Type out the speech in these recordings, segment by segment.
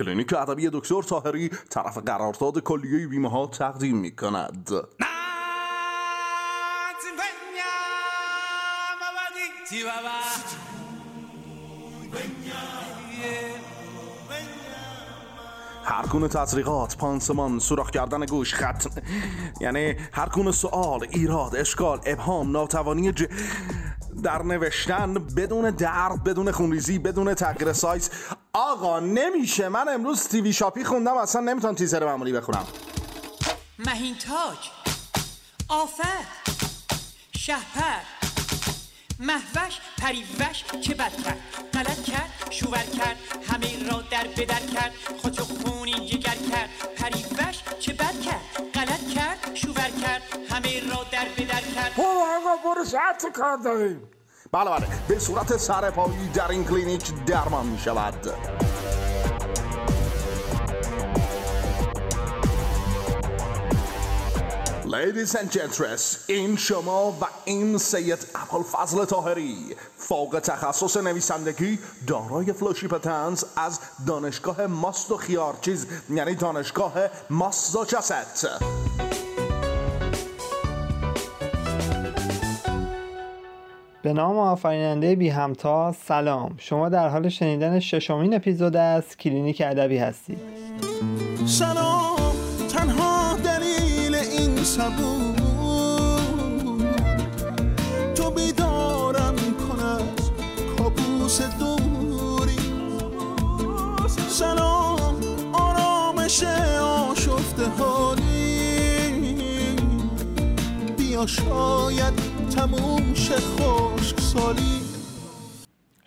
کلینیک ادبی دکتر تاهری طرف قرارداد کلیه بیمه ها تقدیم می کند هر گونه تزریقات پانسمان سوراخ کردن گوش خط یعنی هر گونه سوال ایراد اشکال ابهام ناتوانی ج... در نوشتن بدون درد بدون خونریزی بدون تغییر سایز آقا نمیشه. من امروز تیوی شاپی خوندم اصلا نمی‌تونم تیزر معمولی بخونم. مهین تاج آفر شهپر محوش پریوش چه بد کرد غلط کرد شوور کرد همه را در بدر کرد خودشو خونی جگر کرد. پریوش چه بد کرد؟ غلط کرد شوور کرد همه را در بدر کرد. او آقا برو ساعت کار داریم. بله بله. به صورت سرپایی در این کلینیک درمان می شود Ladies and gentlemen این شما و این سید فضل طاهری فوق تخصص نویسندگی دارای فلوشیپ طنز از دانشگاه ماست و خیارچیز یعنی دانشگاه ماست و به نام آفریننده بی همتا سلام. شما در حال شنیدن ششمین اپیزود از کلینیک ادبی هستید. سلام تنها دلیل این سبون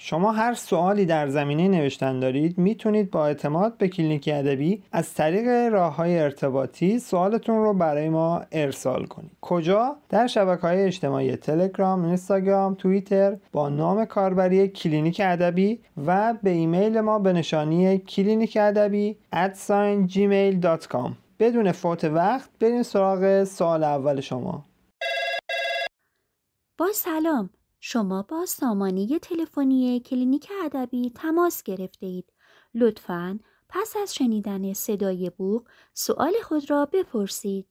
شما هر سوالی در زمینه نوشتن دارید می‌تونید با اعتماد به کلینیک ادبی از طریق راه های ارتباطی سوالتون رو برای ما ارسال کنید. کجا؟ در شبکه های اجتماعی تلگرام اینستاگرام توییتر با نام کاربری کلینیک ادبی و به ایمیل ما به نشانی کلینیک ادبی gmail.com بدون فوت وقت بریم سراغ سوال اول شما. با سلام. شما با سامانه تلفنی کلینیک ادبی تماس گرفته اید. لطفاً پس از شنیدن صدای بوق سوال خود را بپرسید.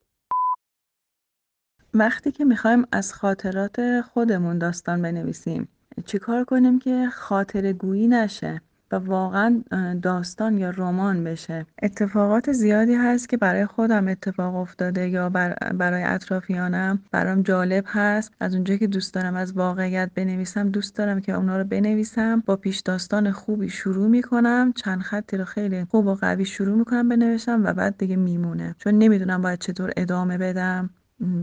وقتی که می‌خوایم از خاطرات خودمون داستان بنویسیم چیکار کنیم که خاطره گویی نشه و واقعا داستان یا رمان بشه. اتفاقات زیادی هست که برای خودم اتفاق افتاده یا برای اطرافیانم برام جالب هست. از اونجایی که دوست دارم از واقعیت بنویسم دوست دارم که اونا رو بنویسم. با پیش داستان خوبی شروع می‌کنم. چند خطی رو خیلی خوب و قوی شروع می‌کنم بنویسم و بعد دیگه میمونه. چون نمی‌دونم باید چطور ادامه بدم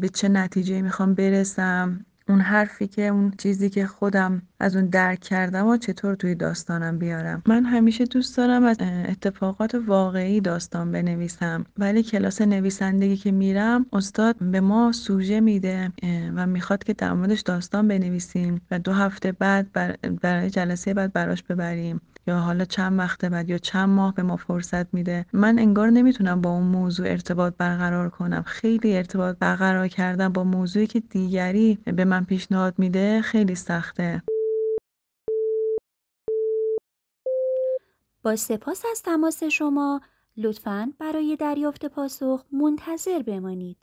به چه نتیجه می‌خوام برسم. اون حرفی که اون چیزی که خودم از اون درک کردم و چطور توی داستانم بیارم. من همیشه دوست دارم از اتفاقات واقعی داستان بنویسم. ولی کلاس نویسندگی که میرم استاد به ما سوژه میده و می‌خواد که در موردش داستان بنویسیم و دو هفته بعد برای جلسه بعد براش ببریم. یا حالا چند وقت بعد یا چند ماه به ما فرصت میده. من انگار نمی‌تونم با اون موضوع ارتباط برقرار کنم. خیلی ارتباط برقرار کردن با موضوعی که دیگری به من پیشنهاد میده خیلی سخته با سپاس از تماس شما لطفاً برای دریافت پاسخ منتظر بمانید.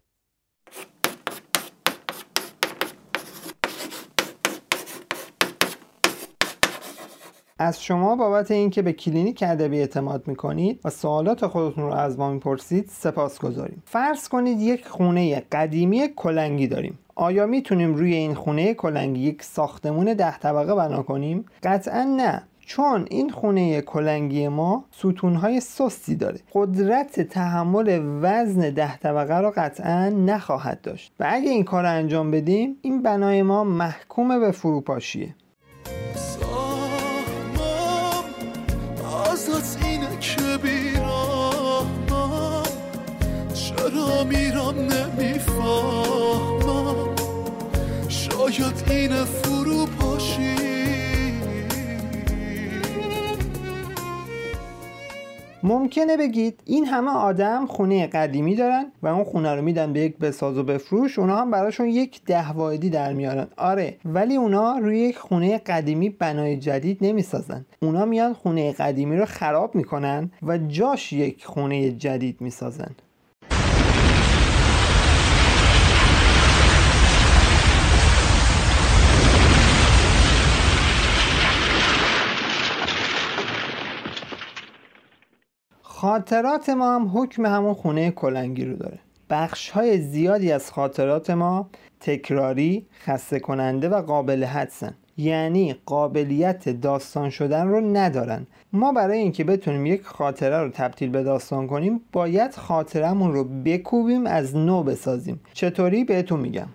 از شما بابت اینکه به کلینیک ادبی اعتماد می‌کنید و سوالات خودتون رو از ما می‌پرسید سپاس گذاریم. فرض کنید یک خونه قدیمی کلنگی داریم. آیا می‌تونیم روی این خونه کلنگی یک ساختمون ده طبقه بنا کنیم؟ قطعا نه چون این خونه کلنگی ما ستونهای سستی داره. قدرت تحمل وزن ده طبقه رو قطعا نخواهد داشت. و اگه این کار انجام بدیم این بنای ما محکوم به فروپاشیه. اینه که چرا میرم نمی‌فهمم. شاید این فروپاشی ممکنه بگید این همه آدم خونه قدیمی دارن و اون خونه رو میدن به یک بساز و بفروش اونا هم براشون یک ده واحدی در میارن. آره ولی اونا روی یک خونه قدیمی بنای جدید نمی‌سازن. اونا میان خونه قدیمی رو خراب می‌کنن و جاش یک خونه جدید می‌سازن. خاطرات ما هم حکم همون خونه کلنگی رو داره. بخش های زیادی از خاطرات ما تکراری، خسته کننده و قابل حدسن. یعنی قابلیت داستان شدن رو ندارن. ما برای اینکه بتونیم یک خاطره رو تبدیل به داستان کنیم باید خاطرمون رو بکوبیم از نو بسازیم. چطوری؟ بهتون میگم.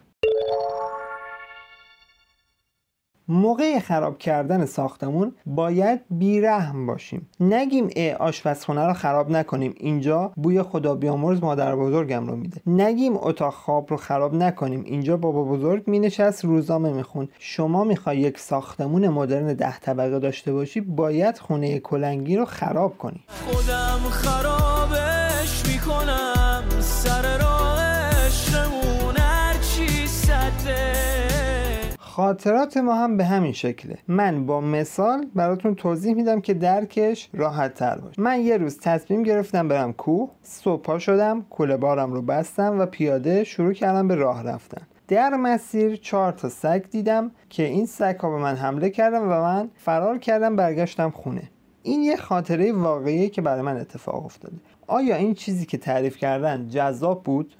موقع خراب کردن ساختمون باید بیرحم باشیم. نگیم ای آشپزخونه رو خراب نکنیم. اینجا بوی خدا بیامرز مادر بزرگم رو میده. نگیم اتاق خواب رو خراب نکنیم. اینجا بابا بزرگ مینشست روزنامه میخون. شما می‌خوای یک ساختمون مدرن ده طبقه داشته باشی باید خونه کلنگی رو خراب کنی. خودم خرابش خاطرات ما هم به همین شکله. من با مثال براتون توضیح میدم که درکش راحت تر باشه. من یه روز تصمیم گرفتم برم کوه صبح شدم کوله بارم رو بستم و پیاده شروع کردم به راه رفتن. در مسیر چهار تا سگ دیدم که این سگ ها به من حمله کردن و من فرار کردم برگشتم خونه. این یه خاطره واقعیه که برای من اتفاق افتاده. آیا این چیزی که تعریف کردن جذاب بود؟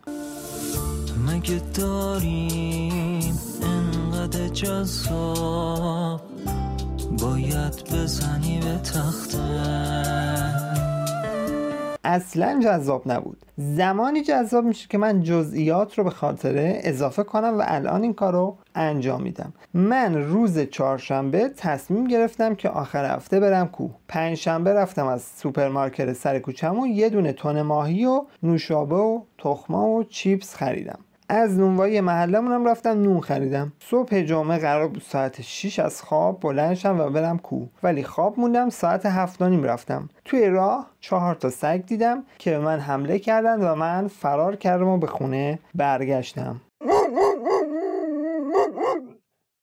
مگه داریم انقدر جذاب باید بزنی به تخته اصلا جذاب نبود. زمانی جذاب میشه که من جزئیات رو به خاطره اضافه کنم و الان این کار رو انجام میدم. من روز چهارشنبه تصمیم گرفتم که آخر هفته برم کوه. پنجشنبه رفتم از سوپرمارکت سر کوچمون یه دونه تن ماهی و نوشابه و تخمه و چیپس خریدم. از نونوایی محلمون هم رفتم نون خریدم. صبح جمعه قرار بود ساعت 6 از خواب بلند شم و برم کوه. ولی خواب موندم ساعت هفت و نیم رفتم. توی راه چهار تا سگ دیدم که به من حمله کردن و من فرار کردم و به خونه برگشتم.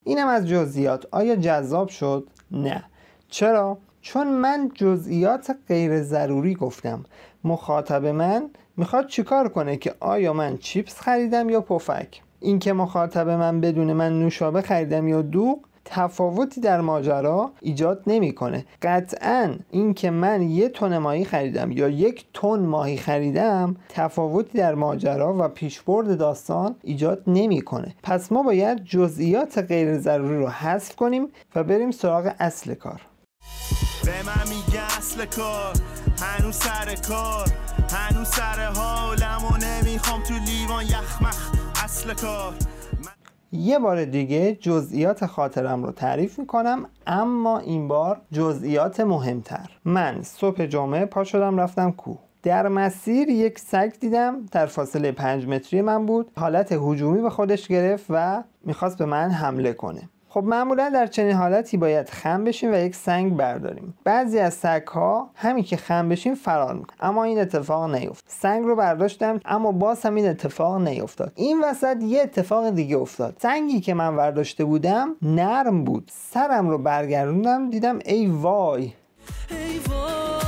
اینم از جزئیات. آیا جذاب شد؟ نه. چرا؟ چون من جزئیات غیر ضروری گفتم. مخاطب من می‌خواد چیکار کنه که آیا من چیپس خریدم یا پفک؟ اینکه مخاطب من بدون من نوشابه خریدم یا دوغ تفاوتی در ماجرا ایجاد نمی‌کنه. قطعا اینکه من یه تن ماهی خریدم یا یک تن ماهی خریدم تفاوتی در ماجرا و پیشبرد داستان ایجاد نمی‌کنه. پس ما باید جزئیات غیر ضروری رو حذف کنیم و بریم سراغ اصل کار. به من میگه اصل کار هنوز سر کار هنوز سر حالم و نمی‌خوام تو لیوان یخمخ اصل کار. یه بار دیگه جزئیات خاطرم رو تعریف می‌کنم اما این بار جزئیات مهمتر. من صبح جمعه پا شدم رفتم کوه. در مسیر یک سگ دیدم در فاصله پنج متری من بود. حالت هجومی به خودش گرفت و می‌خواست به من حمله کنه. خب معمولا در چنین حالتی باید خم بشیم و یک سنگ برداریم. بعضی از سگ ها همین که خم بشیم فرار می‌کنن. اما این اتفاق نیفت. سنگ رو برداشتم اما باز هم این اتفاق نیفتاد. این وسط یه اتفاق دیگه افتاد. سنگی که من برداشته بودم نرم بود. سرم رو برگردوندم دیدم ای وای. ای وای.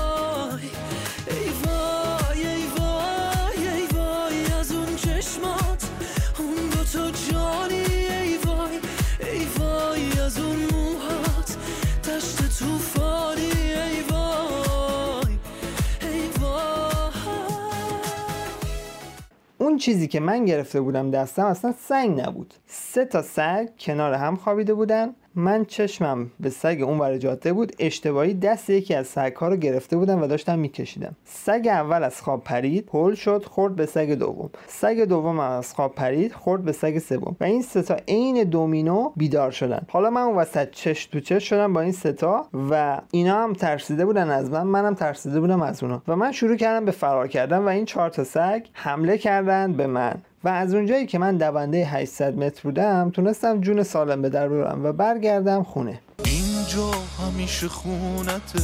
اون چیزی که من گرفته بودم دستم اصلا سنگ نبود. سه تا سگ کنار هم خوابیده بودن. من چشمم به سگ اون ور جاده بود اشتباهی دست یکی از سگ ها رو گرفته بودم و داشتم میکشیدم. سگ اول از خواب پرید هول شد خورد به سگ دوم. سگ دوم از خواب پرید خورد به سگ سوم. و این سه تا عین دومینو بیدار شدن. حالا من اون وسط چش تو چش شدم با این سه تا و اینا هم ترسیده بودن از من منم ترسیده بودم از اونا. و من شروع کردم به فرار کردن و این چهار تا سگ حمله کردن به من. و از اونجایی که من دونده 800 متر بودم تونستم جون سالم به در ببرم و برگردم خونه. اینجا همیشه خونته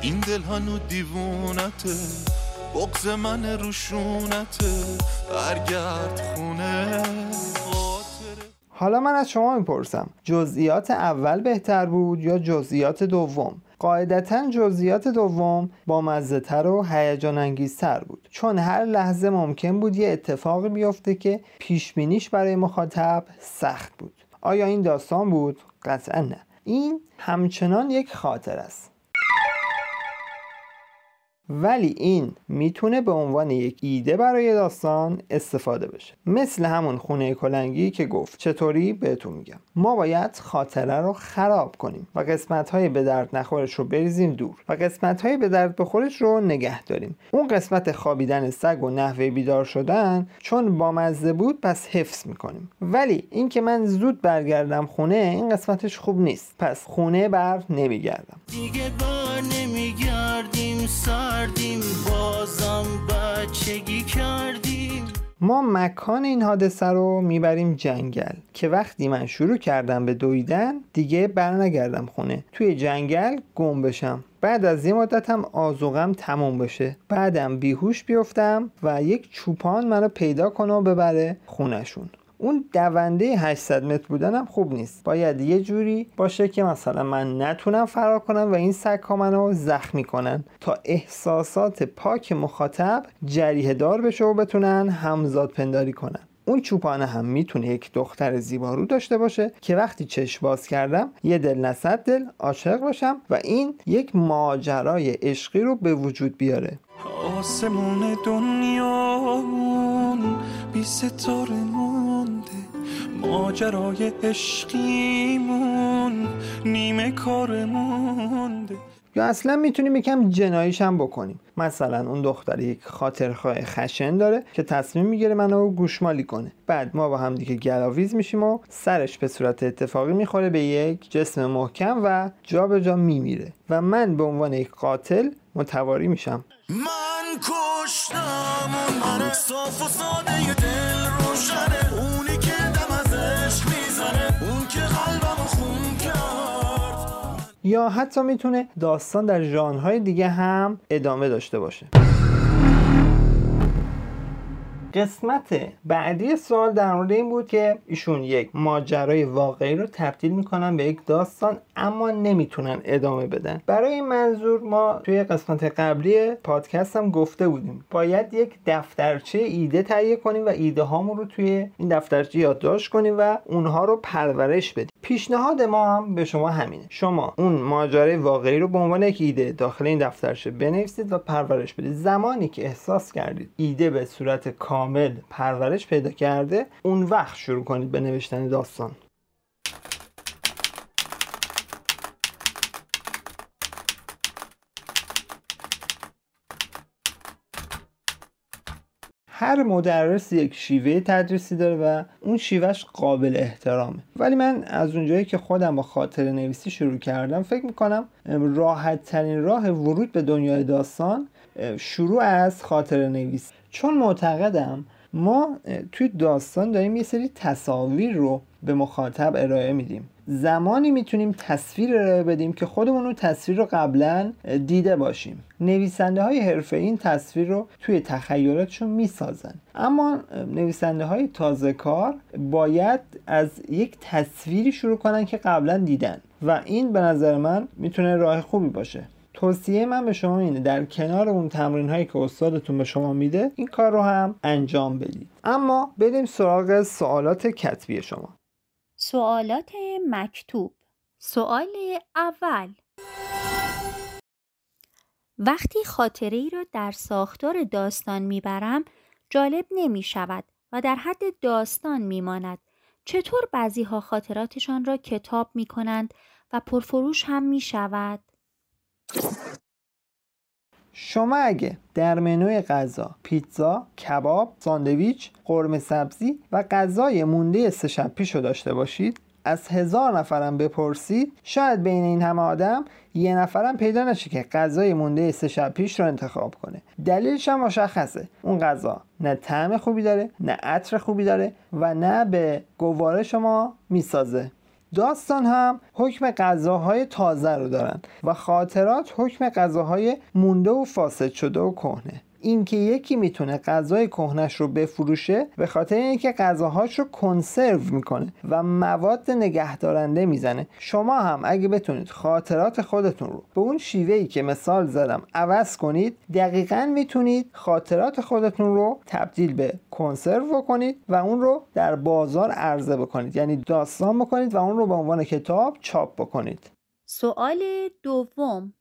این دل هنو دیوونته بغز من روشونته برگرد خونه. حالا من از شما می‌پرسم جزئیات اول بهتر بود یا جزئیات دوم؟ قاعدتا جزئیات دوم با مزهتر و هیجان انگیزتر بود. چون هر لحظه ممکن بود یه اتفاقی بیفته که پیش برای مخاطب سخت بود. آیا این داستان بود؟ قطعا نه. این همچنان یک خاطر است. ولی این می‌تونه به عنوان یک ایده برای داستان استفاده بشه. مثل همون خونه کلنگی که گفت. چطوری؟ بهتون میگم. ما باید خاطره رو خراب کنیم و قسمت های به درد نخورش رو بریزیم دور و قسمت های به درد بخورش رو نگه داریم. اون قسمت خوابیدن سگ و نحوه بیدار شدن چون با مزه بود پس حفظ می‌کنیم. ولی اینکه من زود برگردم خونه این قسمتش خوب نیست. پس خونه بر نمیگردم. دیگه بر نمیگردیم. سردیم بازم بچگی کردیم. ما مکان این حادثه رو می‌بریم جنگل که وقتی من شروع کردم به دویدن دیگه برنگردم خونه. توی جنگل گم بشم. بعد از یه مدت هم آزوغم تموم بشه. بعدم بیهوش بیفتم و یک چوپان منو پیدا کنه و ببره خونشون اون دونده 800 متر بودنم خوب نیست. باید یه جوری باشه که مثلا من نتونم فرار کنم و این سگ ها منو زخمی کنن. تا احساسات پاک مخاطب جریه دار بشه و بتونن همزاد پنداری کنن. اون چوپانه هم می‌تونه یک دختر زیبارو داشته باشه که وقتی چشم باز کردم یه دل نصد دل عاشق باشم و این یک ماجرای عشقی رو به وجود بیاره. آسمون دنیامون بی ستاره مونده ماجرای عشقیمون نیمه کار مونده یا اصلا می‌تونیم یکم جناییش هم بکنیم. مثلا اون دختر یک خاطرخواه خشن داره که تصمیم می‌گیره منو گوشمالی کنه. بعد ما با هم دیگه گلاویز میشیم و سرش به صورت اتفاقی می‌خوره به یک جسم محکم و جابجا جا میمیره. و من به عنوان یک قاتل متواری میشم. من کشتم اون صاف و ساده یا حتی می‌تونه داستان در ژانرهای دیگه هم ادامه داشته باشه. قسمت بعدی سوال در مورد این بود که ایشون یک ماجرای واقعی رو تبدیل می‌کنن به یک داستان اما نمی‌تونن ادامه بدن. برای این منظور ما توی قسمت قبلی پادکست هم گفته بودیم. باید یک دفترچه ایده تهیه کنیم و ایده هامون رو توی این دفترچه یادداشت کنیم و اونها رو پرورش بدیم. پیشنهاد ما هم به شما همینه. شما اون ماجرای واقعی رو به عنوان یک ایده داخل این دفترچه بنویسید و پرورش بدید. زمانی که احساس کردید ایده به صورت کامل پرورش پیدا کرده اون وقت شروع کنید به نوشتن داستان. هر مدرس یک شیوه تدریسی داره و اون شیوهش قابل احترامه. ولی من از اونجایی که خودم با خاطر نویسی شروع کردم فکر می‌کنم راحت ترین راه ورود به دنیای داستان شروع از خاطر نویسی چون معتقدم ما توی داستان داریم یه سری تصاویر رو به مخاطب ارائه میدیم. زمانی می‌تونیم تصویر ارائه بدیم که خودمون اون تصویر رو قبلا دیده باشیم. نویسنده های حرفه این تصویر رو توی تخیلاتشون می‌سازن. اما نویسنده های تازه کار باید از یک تصویری شروع کنن که قبلا دیدن. و این به نظر من می‌تونه راه خوبی باشه. توصیه من به شما اینه در کنار اون تمرین هایی که استادتون به شما میده این کار رو هم انجام بدید اما بریم سراغ سوالات کتبی شما سوالات مکتوب سوال اول وقتی خاطره ای را در ساختار داستان می‌برم جالب نمی شود و در حد داستان می ماند. چطور بعضی ها خاطراتشان را کتاب می کنند و پرفروش هم می شود؟ شما اگه در منوی غذا پیتزا، کباب، ساندویچ، قرمه سبزی و غذای مونده سه شب پیش رو داشته باشید از هزار نفرم بپرسید شاید بین این همه آدم یه نفرم پیدا نشه که غذای مونده سه شب پیش رو انتخاب کنه. دلیلش هم مشخصه. اون غذا نه طعم خوبی داره نه عطر خوبی داره و نه به گواره شما می‌سازه. داستان هم حکم غذاهای تازه رو دارن و خاطرات حکم غذاهای مونده و فاسد شده و کهنه. اینکه یکی می‌تونه غذای کهنش رو بفروشه به خاطر اینکه غذاهاش رو کنسرو می‌کنه و مواد نگهدارنده می‌زنه. شما هم اگه بتونید خاطرات خودتون رو به اون شیوهی که مثال زدم عوض کنید دقیقا می‌تونید خاطرات خودتون رو تبدیل به کنسرو بکنید و اون رو در بازار عرضه بکنید. یعنی داستان بکنید و اون رو به عنوان کتاب چاپ بکنید. سوال دوم.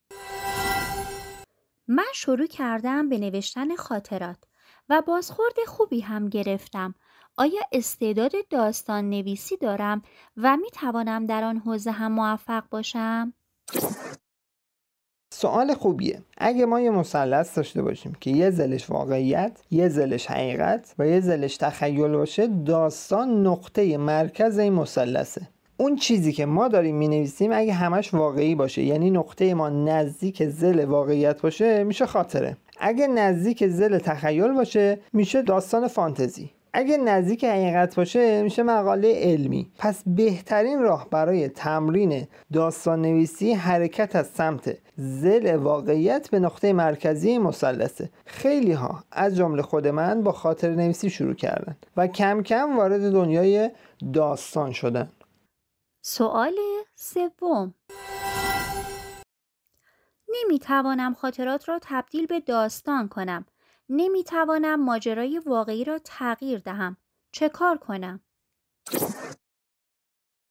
من شروع کردم به نوشتن خاطرات و بازخورد خوبی هم گرفتم. آیا استعداد داستان نویسی دارم و می توانم در آن حوزه هم موفق باشم؟ سوال خوبیه اگه ما یه مثلث داشته باشیم که یه زلش واقعیت یه زلش حقیقت و یه زلش تخیل باشه داستان نقطه مرکز این مثلثه اون چیزی که ما داریم می نویسیم اگه همش واقعی باشه یعنی نقطه ما نزدیک زل واقعیت باشه میشه خاطره. اگه نزدیک زل تخیل باشه میشه داستان فانتزی. اگه نزدیک حقیقت باشه میشه مقاله علمی. پس بهترین راه برای تمرین داستان نویسی حرکت از سمت زل واقعیت به نقطه مرکزی مثلثه. خیلی ها از جمله خود من با خاطر نویسی شروع کردن و کم کم وارد دنیای داستان شدن. سوال سوم نمی توانم خاطرات را تبدیل به داستان کنم. نمی توانم ماجرای واقعی را تغییر دهم. چه کار کنم؟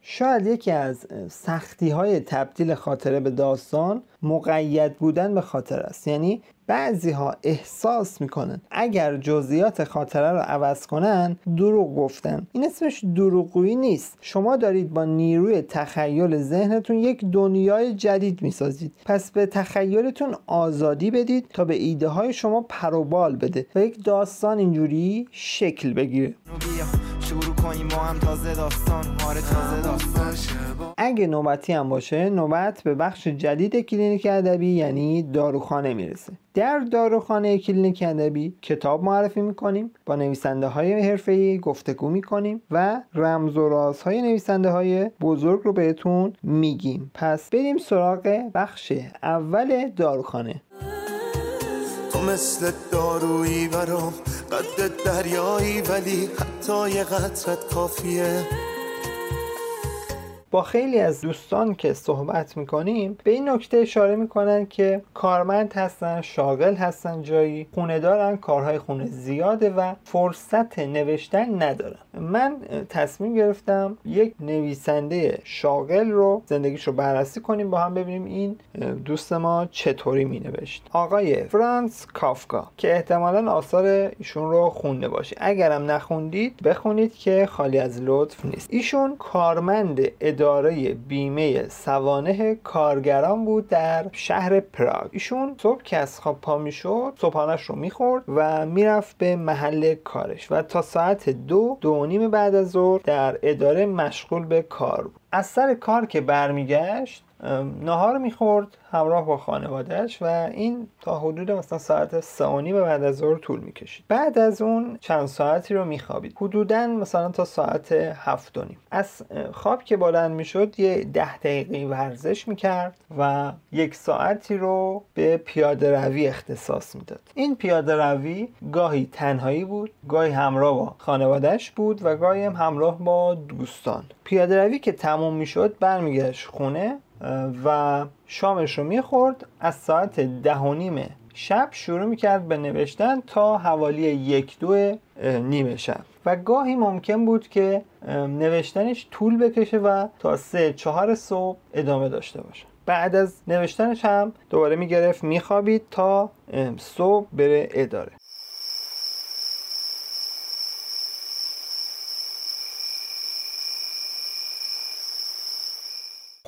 شاید یکی از سختی های تبدیل خاطره به داستان مقید بودن به خاطر است یعنی بعضی ها احساس می‌کنن اگر جزئیات خاطره رو عوض کنن دروغ گفتن. این اسمش دروغگویی نیست. شما دارید با نیروی تخیل ذهنتون یک دنیای جدید می‌سازید. پس به تخیلتون آزادی بدید تا به ایده های شما پروبال بده و یک داستان اینجوری شکل بگیره. شروع کنیم ما هم تازه داستان. آره تازه داستان. اگه نوبتی هم باشه نوبت به بخش جدید کلینیک ادبی یعنی داروخانه می‌رسه. در داروخانه کلینیک ادبی کتاب معرفی می‌کنیم با نویسنده های حرفه‌ای گفتگو می‌کنیم و رمز و رازهای نویسنده های بزرگ رو بهتون میگیم. پس بریم سراغ بخش اول داروخانه. تو مثل دارویی برام قد دریایی ولی حتی یه قطرت کافیه. با خیلی از دوستان که صحبت می‌کنیم به این نکته اشاره می‌کنن که کارمند هستن شاغل هستن جایی خونه دارن کارهای خونه زیاده و فرصت نوشتن ندارن. من تصمیم گرفتم یک نویسنده شاغل رو زندگیش رو بررسی کنیم با هم ببینیم این دوست ما چطوری مینوشت. آقای فرانس کافکا که احتمالا آثار ایشون رو خونده باشه. اگرم نخوندید بخونید که خالی از لطف نیست. ایشون کارمند اداره بیمه سوانه کارگران بود در شهر پراگ. ایشون صبح که از خواب پا می‌شد صبحانش رو می‌خورد و می‌رفت به محل کارش و تا ساعت دو دو نیم بعد از ظهر در اداره مشغول به کار بود. از سر کار که برمیگشت نهار می‌خورد همراه با خانوادهش و این تا حدود مثلا ساعت و نیم بعد از ظهر طول می‌کشید. بعد از اون چند ساعتی رو میخوابید. حدودا مثلا تا ساعت هفت و نیم. از خواب که بلند می‌شد یه ده دقیقه ورزش می‌کرد و یک ساعتی رو به پیاده روی اختصاص می‌داد. این پیاده روی گاهی تنهایی بود گاهی همراه با خانوادهش بود و گاهی هم همراه با دوستان. پیاده روی که تموم می‌شد برمیگشت خونه و شامش رو می‌خورد. از ساعت ده و نیم شب شروع می‌کرد به نوشتن تا حوالی یک دو نیمه شب. و گاهی ممکن بود که نوشتنش طول بکشه و تا سه چهار صبح ادامه داشته باشه. بعد از نوشتنش هم دوباره می‌گرفت میخوابید تا صبح بره اداره.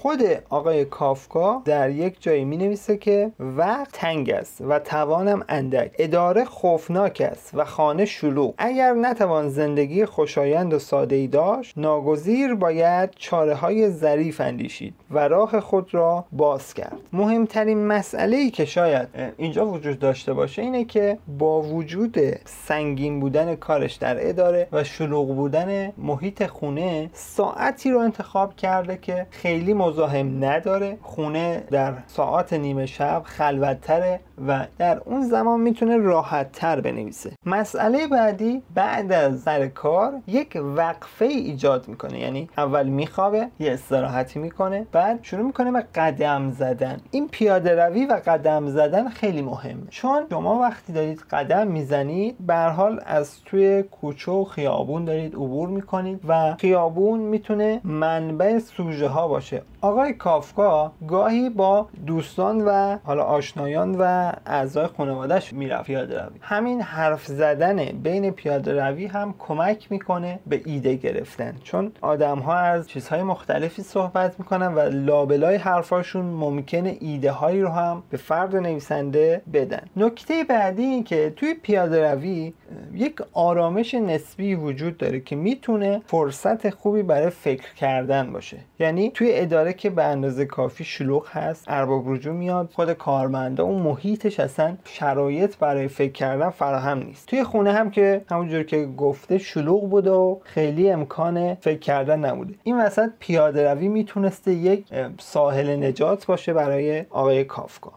خود آقای کافکا در یک جایی می نویسه که وقت تنگ است و توانم اندک اداره خوفناک است و خانه شلوغ. اگر نتوان زندگی خوشایند و ساده ای داشت ناگزیر باید چاره های ظریف اندیشید و راه خود را باز کرد. مهمترین مسئله ای که شاید اینجا وجود داشته باشه اینه که با وجود سنگین بودن کارش در اداره و شلوغ بودن محیط خونه ساعتی رو انتخاب کرده که خیلی مزاحم نداره. خونه در ساعات نیمه شب خلوتتره. و در اون زمان می‌تونه راحت تر بنویسه. مسئله بعدی بعد از سر کار یک وقفه ایجاد می‌کنه. یعنی اول میخوابه یه استراحتی می‌کنه بعد شروع می‌کنه به قدم زدن. این پیاده روی و قدم زدن خیلی مهمه. چون شما وقتی دارید قدم می‌زنید به حال از توی کوچه و خیابون دارید عبور می‌کنید و خیابون می‌تونه منبع سوژه ها باشه. آقای کافکا گاهی با دوستان و حالا آشنایان و اعضای خانوادهش می‌رفت پیاده روی. همین حرف زدن بین پیاده روی هم کمک می‌کنه به ایده گرفتن. چون آدم ها از چیزهای مختلفی صحبت می‌کنن و لابلای حرفاشون ممکنه ایده هایی رو هم به فرد نویسنده بدن. نکته بعدی این که توی پیاده روی یک آرامش نسبی وجود داره که می‌تونه فرصت خوبی برای فکر کردن باشه. یعنی توی اداره که به اندازه کافی شلوغ هست ارباب رجوع میاد خود کارمنده اون محیطش اصلا شرایط برای فکر کردن فراهم نیست. توی خونه هم که همونجور که گفته شلوغ بوده و خیلی امکان فکر کردن نبوده. این وسط پیاده روی می‌تونسته یک ساحل نجات باشه برای آقای کافکا.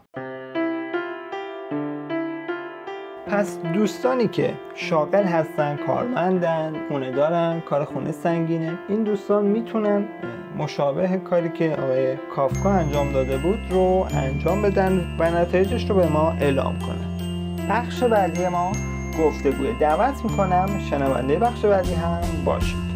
پس دوستانی که شاغل هستن کارمندن خونه دارن کار خونه سنگینه این دوستان می‌تونن مشابه کاری که آقای کافکا انجام داده بود رو انجام بدن و نتایجش رو به ما اعلام کنن. بخش بعدی ما گفتگوه دعوت می‌کنم. شنونده بخش بعدی هم باشید.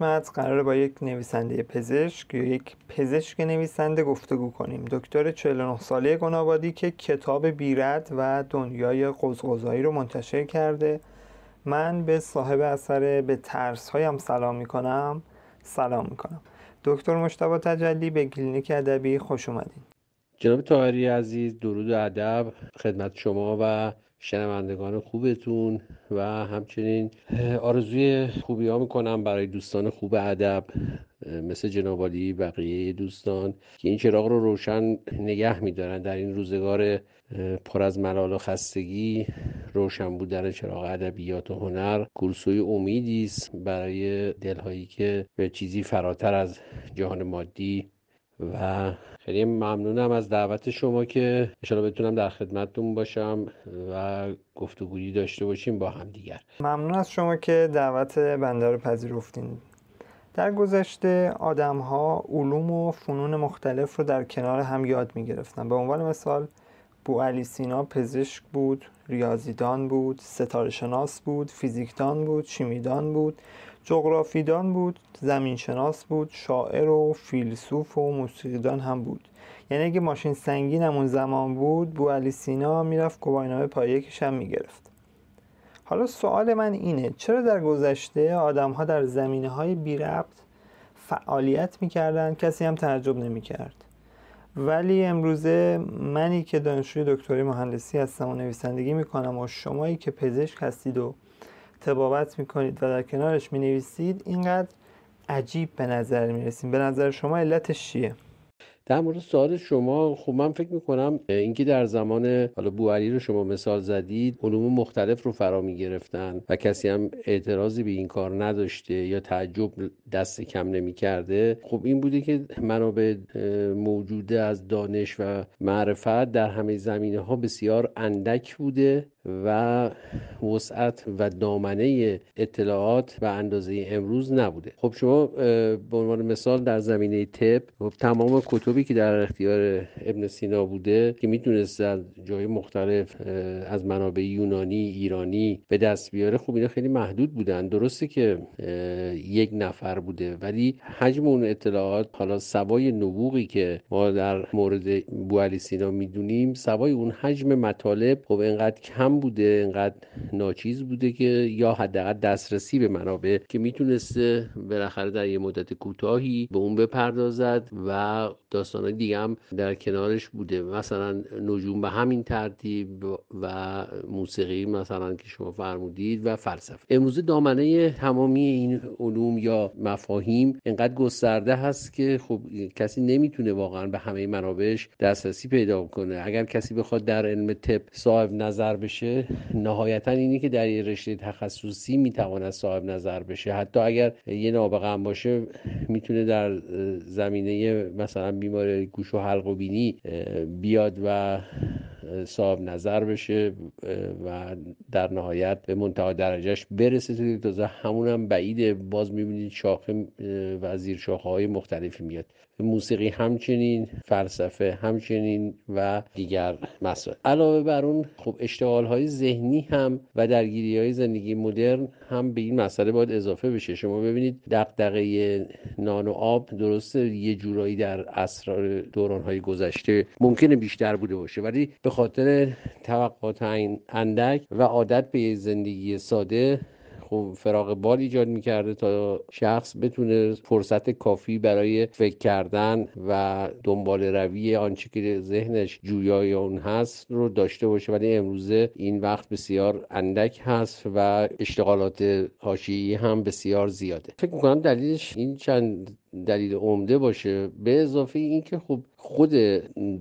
قسمت قرار با یک نویسنده پزشک یا یک پزشک نویسنده گفتگو کنیم. دکتر 49 ساله گنابادی که کتاب بیرد و دنیای قزقزایی رو منتشر کرده. من به صاحب اثر به ترس هایم سلام می‌کنم. سلام می‌کنم. دکتر مشتبه تجلی به کلینیک ادبی خوش اومدین. جناب تاهری عزیز درود ادب خدمت شما و شنوندگان خوبتون و همچنین آرزوی خوبی ها می‌کنم برای دوستان خوب ادب مثل جنابالی بقیه دوستان که این چراغ رو روشن نگه میدارن. در این روزگار پر از ملال و خستگی روشن بودن چراغ ادبیات و هنر کورسوی امیدی است برای دلهایی که به چیزی فراتر از جهان مادی و خیلی ممنونم از دعوت شما که انشاءالله بتونم در خدمتتون باشم و گفتگویی داشته باشیم با هم دیگر. ممنون از شما که دعوت بنده رو پذیرفتین. در گذشته آدم ها علوم و فنون مختلف رو در کنار هم یاد می گرفتن به عنوان مثال بو علی سینا پزشک بود ریاضیدان بود ستاره شناس بود فیزیکدان بود شیمیدان بود. جغرافیدان بود زمینشناس بود شاعر و فیلسوف و موسیقیدان هم بود. یعنی اگه ماشین سنگین همون زمان بود بو علی سینا می‌رفت گواهینامه پایکش هم می‌گرفت. حالا سوال من اینه چرا در گذشته آدم ها در زمینه های بی ربط فعالیت می‌کردن؟ کسی هم تعجب نمی‌کرد. ولی امروزه منی که دانشجوی دکتری مهندسی هستم و نویسندگی می‌کنم و شمایی که پزشک هستید و تبابت می‌کنید و در کنارش می‌نویسید اینقدر عجیب به نظر می‌رسیم به نظر شما علتش چیه؟ در مورد سوال شما خب من فکر می‌کنم اینکه در زمان حالا بوعلی رو شما مثال زدید علوم مختلف رو فرا می‌گرفتن و کسی هم اعتراضی به این کار نداشته یا تعجب دست کم نمی‌کرده خب این بوده که منابع موجوده از دانش و معرفت در همه زمینه ها بسیار اندک بوده و وسعت و دامنه اطلاعات و اندازه امروز نبوده. خب شما به عنوان مثال در زمینه طب خب تمام کتبی که در اختیار ابن سینا بوده که می‌تونست از جای مختلف از منابع یونانی ایرانی به دست بیاره خب اینا خیلی محدود بودن. درسته که یک نفر بوده ولی حجم اون اطلاعات حالا سوای نبوغی که ما در مورد بو سینا می‌دونیم سوای اون حجم مطالب خب اینقدر کم بوده اینقدر ناچیز بوده که یا حداقل دسترسی به منابع که می‌تونسته بالاخره در یه مدت کوتاهی به اون بپردازد و داستان دیگه هم در کنارش بوده. مثلا نجوم به همین ترتیب و موسیقی مثلا که شما فرمودید و فلسفه. امروز دامنه تمامی این علوم یا مفاهیم اینقدر گسترده هست که خب کسی نمی‌تونه واقعا به همه منابعش دسترسی پیدا کنه اگر کسی بخواد در علم طب صاحب نظر بشه نهایتا اینی که در یه رشته تخصصی می‌تواند صاحب نظر بشه. حتی اگر یه نابغه باشه می‌تونه در زمینه مثلا بیماری گوش و حلق و بینی بیاد و صاحب نظر بشه و در نهایت به منتها درجهش برسه. تازه همون هم بعیده. باز می‌بینید شاخه و زیر شاخه های مختلفی میاد. موسیقی همچنین فلسفه همچنین و دیگر مسائل. علاوه بر اون خب اشتغال های ذهنی هم و درگیری های زندگی مدرن هم به این مسئله باید اضافه بشه. شما ببینید دقدقه نان و آب درسته یه جورایی در اسرار دوران های گذشته ممکنه بیشتر بوده باشه ولی به خاطر توقعات اندک و عادت به زندگی ساده خب فراغ بال ایجاد می‌کرده تا شخص بتونه فرصت کافی برای فکر کردن و دنبال روی آنچه که ذهنش جویای اون هست رو داشته باشه. ولی امروزه این وقت بسیار اندک هست و اشتغالات حاشیه‌ای هم بسیار زیاده. فکر می‌کنم دلیلش این چند دلیل عمده باشه. به اضافه اینکه خب خود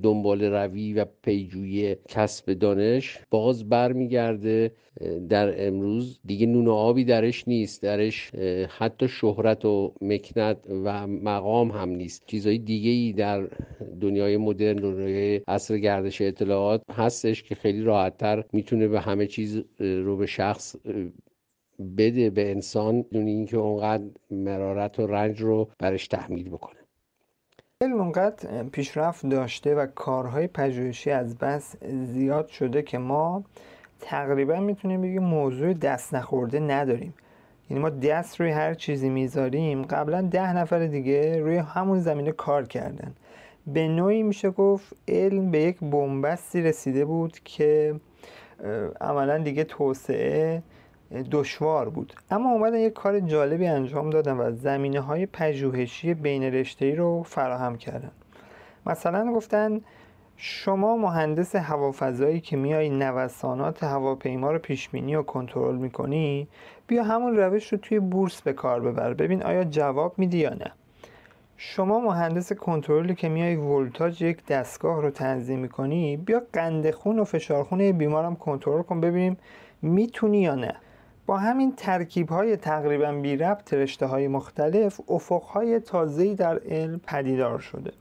دنبال روی و پیجوی کسب دانش باز برمیگرده. در امروز دیگه نون و آبی درش نیست. درش حتی شهرت و مکنت و مقام هم نیست. چیزهای دیگه ای در دنیای مدرن دنیای عصر گردش اطلاعات هستش که خیلی راحتتر می‌تونه به همه چیز رو به شخص بده به انسان دون اینکه اونقدر مرارت و رنج رو برش تحمیل بکنه. علم اونقدر پیشرفت داشته و کارهای پژوهشی از بس زیاد شده که ما تقریبا می‌تونیم بگیم موضوع دست نخورده نداریم. یعنی ما دست روی هر چیزی می‌ذاریم. قبلا ده نفر دیگه روی همون زمینه کار کردن. به نوعی میشه گفت علم به یک بنبستی رسیده بود که عملا دیگه توسعه دشوار بود. اما اومدن یک کار جالبی انجام دادن و زمینه های پژوهشی بین رشته رو فراهم کردن. مثلا گفتن شما مهندس هوافضایی که میای نوسانات هواپیما رو پیش بینی و کنترل می‌کنی بیا همون روش رو توی بورس به کار ببر. ببین آیا جواب میدی یا نه. شما مهندس کنترلی که میای ولتاژ یک دستگاه رو تنظیم می‌کنی بیا قند خون و فشار خون بیمارم کنترل کن ببینیم می‌تونی یا نه. با همین ترکیب های تقریبا بی ربط رشته های مختلف افق های تازه‌ای در علم پدیدار شده.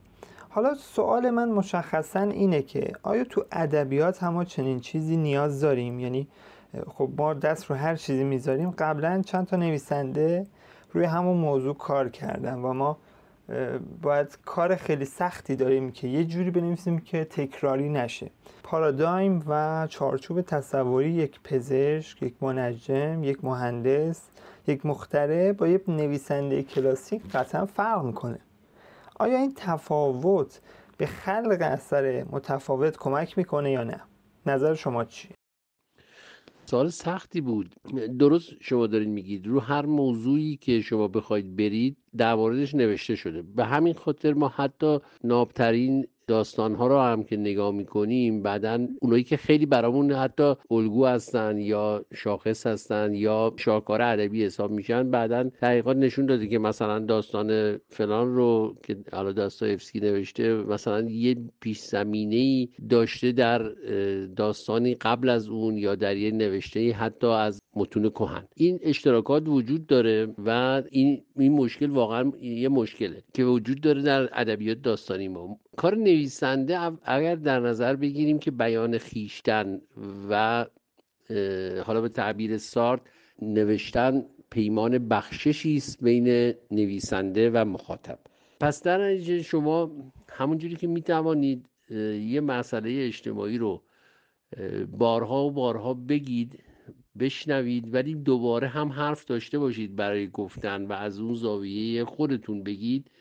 حالا سوال من مشخصا اینه که آیا تو ادبیات هم چنین چیزی نیاز داریم؟ یعنی خب ما دست رو هر چیزی می‌ذاریم. قبلا چند تا نویسنده روی همون موضوع کار کردن و ما باید کار خیلی سختی داریم که یه جوری بنویسیم که تکراری نشه پارادایم و چارچوب تصوری یک پزشک، یک منجم، یک مهندس، یک مختره با یک نویسنده کلاسیک قطعا فرق می‌کنه آیا این تفاوت به خلق اثر متفاوت کمک می‌کنه یا نه؟ نظر شما چیه؟ سوال سختی بود درست شما دارین میگید رو هر موضوعی که شما بخواید برید در موردش نوشته شده. به همین خاطر ما حتی نابترین داستان ها رو هم که نگاه می‌کنیم بعدا اونایی که خیلی برامون حتی الگو هستن یا شاخص هستن یا شاهکار ادبی حساب میشن بعدا تحقیقات نشون داده که مثلا داستان فلان رو که حالا داستایفسکی نوشته مثلا یه پیش زمینه ای داشته در داستانی قبل از اون یا در یه نوشته حتی از متون کهن. این اشتراکات وجود داره و این این مشکل واقعا یه مشکله که وجود داره در ادبیات داستانی ما. کار نویسنده اگر در نظر بگیریم که بیان خیشتن و حالا به تعبیر سارت نوشتن پیمان بخششی است بین نویسنده و مخاطب. پس در نتیجه شما همونجوری که می‌توانید یه مسئله اجتماعی رو بارها و بارها بگید بشنوید ولی دوباره هم حرف داشته باشید برای گفتن و از اون زاویه خودتون بگید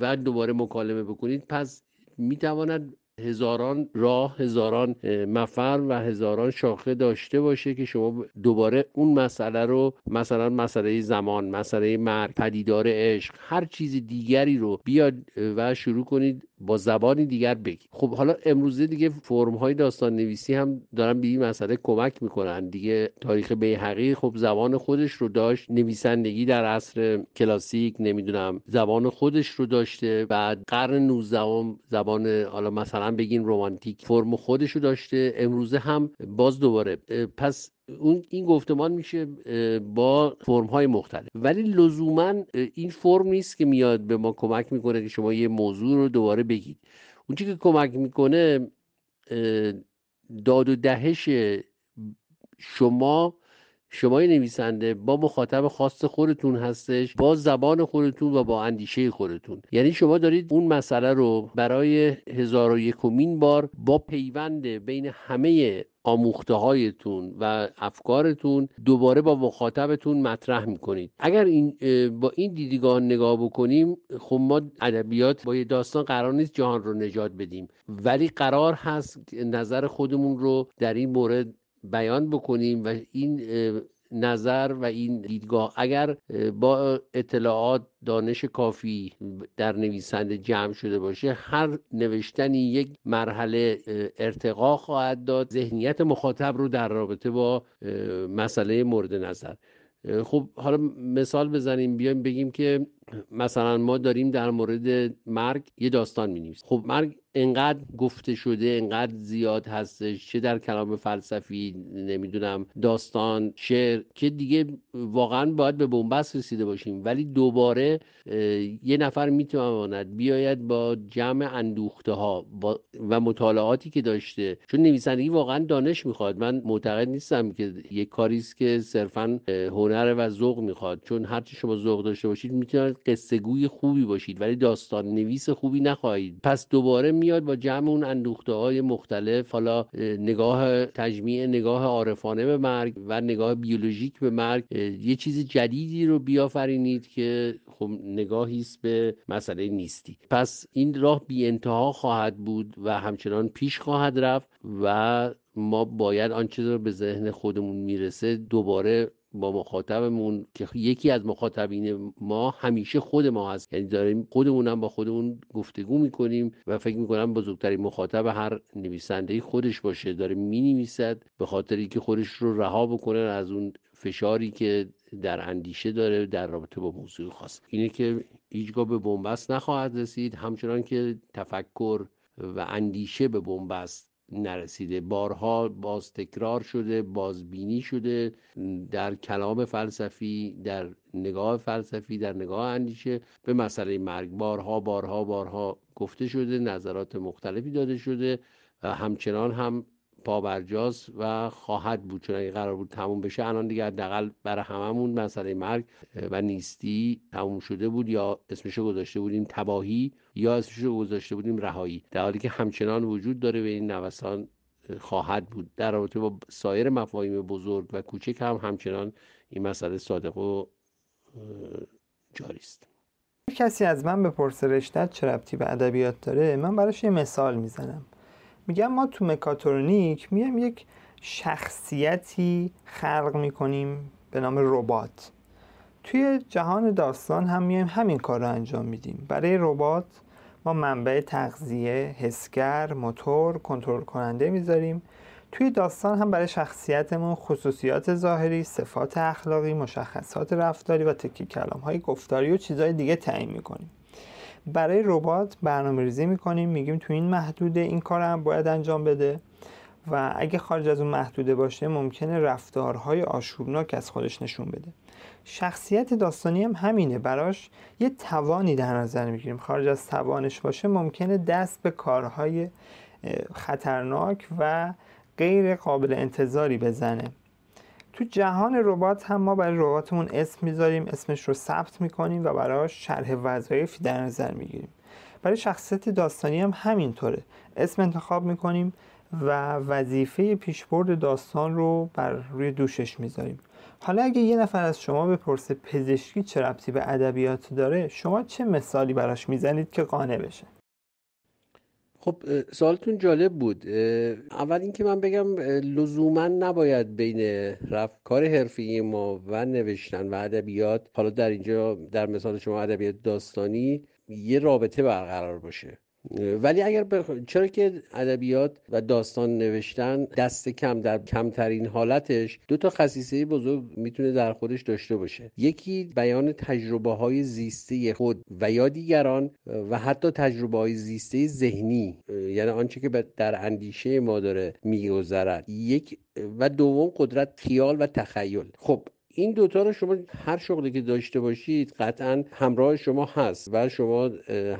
و دوباره مکالمه بکنید. پس می‌تواند هزاران راه هزاران مفر و هزاران شاخه داشته باشه که شما دوباره اون مسئله رو مثلا مسئله زمان مسئله مرگ پدیدار عشق هر چیز دیگری رو بیاد و شروع کنید با زبانی دیگر بگی. خب حالا امروزه دیگه فرم های داستان نویسی هم دارن به این مسئله کمک می‌کنن. دیگه تاریخ بیهقی خب زبان خودش رو داشت. نویسندگی در عصر کلاسیک نمی‌دونم زبان خودش رو داشته. بعد قرن 19 زبان حالا مثلا بگین رومانتیک فرم خودش رو داشته. امروزه هم باز دوباره. پس اون این گفتمان میشه با فرم های مختلف. ولی لزوما این فرم نیست که میاد به ما کمک می‌کنه که شما یه موضوع رو دوباره بگید. اون که کمک می‌کنه داد و دهش شما شما نویسنده با مخاطب خاص خودتون هستش با زبان خودتون و با اندیشه خودتون. یعنی شما دارید اون مسئله رو برای هزار و یکمین بار با پیوند بین همه آموخته هایتون و افکارتون دوباره با مخاطبتون مطرح می‌کنید. اگر این با این دیدگاه نگاه بکنیم خب ما ادبیات با یه داستان قرار نیست جهان رو نجات بدیم. ولی قرار هست نظر خودمون رو در این مورد بیان بکنیم و این نظر و این دیدگاه اگر با اطلاعات دانش کافی در نویسنده جمع شده باشه هر نوشتنی یک مرحله ارتقا خواهد داد ذهنیت مخاطب رو در رابطه با مسئله مورد نظر. خب حالا مثال بزنیم بیایم بگیم که مثلا ما داریم در مورد مرگ یه داستان می خب مرگ انقدر گفته شده انقدر زیاد هستش چه در کلام فلسفی نمی‌دونم داستان شعر که دیگه واقعا باید به بنبست رسیده باشیم. ولی دوباره یه نفر می‌تواند بیاید با جمع اندوخته ها و مطالعاتی که داشته. چون نویسندگی واقعا دانش می‌خواد. من معتقد نیستم که یه کاری است که صرفا هنر و ذوق می‌خواد. چون هرچی شما ذوق داشته باشید می‌تونید قصه گوی خوبی باشید. ولی داستان نویس خوبی نخواهید. پس دوباره میاد با جمع اون اندوخته های مختلف حالا نگاه تجمیع نگاه عارفانه به مرگ و نگاه بیولوژیک به مرگ یه چیز جدیدی رو بیافرینید که خب نگاهی است به مسئله نیستی. پس این راه بی انتها خواهد بود و همچنان پیش خواهد رفت و ما باید آنچه رو به ذهن خودمون می‌رسه دوباره با مخاطبمون که یکی از مخاطبین ما همیشه خود ما هست. یعنی داریم خودمون هم با خودمون گفتگو می‌کنیم و فکر می‌کنم بزرگترین مخاطب هر نویسنده خودش باشه. داره می‌نویسد به خاطر که خودش رو رها بکنه از اون فشاری که در اندیشه داره در رابطه با موضوع خاص. اینه که هیچگاه به بنبست نخواهد رسید. همچنان که تفکر و اندیشه به بنبست نرسیده. بارها باز تکرار شده بازبینی شده در کلام فلسفی در نگاه فلسفی در نگاه اندیشه به مسئله مرگ. بارها بارها بارها گفته شده نظرات مختلفی داده شده همچنان هم پابرجاست و خواهد بود. چون اگه قرار بود تموم بشه الان دیگه حداقل برای هممون مسئله مرگ و نیستی تموم شده بود یا اسمشو گذاشته بودیم تباهی. یا اسمشو گذاشته بودیم رهایی. در حالی که همچنان وجود داره به این نوسان خواهد بود. در رابطه با سایر مفاهیم بزرگ و کوچک هم همچنان این مسئله صادق و جاری است. کسی از من به رشتت چه ربطی به ادبیات داره من براش یه مثال می‌زنم. میگم ما تو مکاترونیک میایم یک شخصیتی خلق می‌کنیم به نام ربات. توی جهان داستان هم میایم همین کار رو انجام میدیم. برای ربات ما منبع تغذیه، حسگر، موتور، کنترل کننده می‌ذاریم. توی داستان هم برای شخصیتمون خصوصیات ظاهری، صفات اخلاقی، مشخصات رفتاری و تکی کلام های گفتاری و چیزهای دیگه تعیین می‌کنیم. برای ربات برنامه ریزی می‌کنیم میگیم تو این محدوده این کار هم باید انجام بده و اگه خارج از اون محدوده باشه ممکنه رفتارهای آشوبناک از خودش نشون بده. شخصیت داستانی هم همینه. براش یه توانی در نظر می‌گیریم. خارج از توانش باشه ممکنه دست به کارهای خطرناک و غیر قابل انتظاری بزنه. تو جهان ربات هم ما برای رباتمون اسم می‌ذاریم. اسمش رو ثبت می‌کنیم و براش شرح وظایفی در نظر می‌گیریم. برای شخصیت داستانی هم همینطوره. اسم انتخاب می‌کنیم و وظیفه پیشبرد داستان رو بر روی دوشش می‌ذاریم. حالا اگه یه نفر از شما بپرسه پزشکی چه ربطی به ادبیات داره شما چه مثالی براش می‌زنید که قانع بشه؟ خب سوالتون جالب بود. اول اینکه من بگم لزوما نباید بین رفت کار حرفی ما و نوشتن و ادبیات حالا در اینجا در مثال شما ادبیات داستانی یه رابطه برقرار باشه. ولی اگر بخ... چرا که ادبیات و داستان نوشتن دست کم در کمترین حالتش دو تا خصیصه بزرگ می‌تونه در خودش داشته باشه. یکی بیان تجربه های زیسته خود و یا دیگران و حتی تجربه های زیسته ذهنی یعنی آنچه که در اندیشه ما داره میگذرد. یک و دوم قدرت خیال و تخیل. خب این دوتا رو شما هر شغلی که داشته باشید قطعا همراه شما هست و شما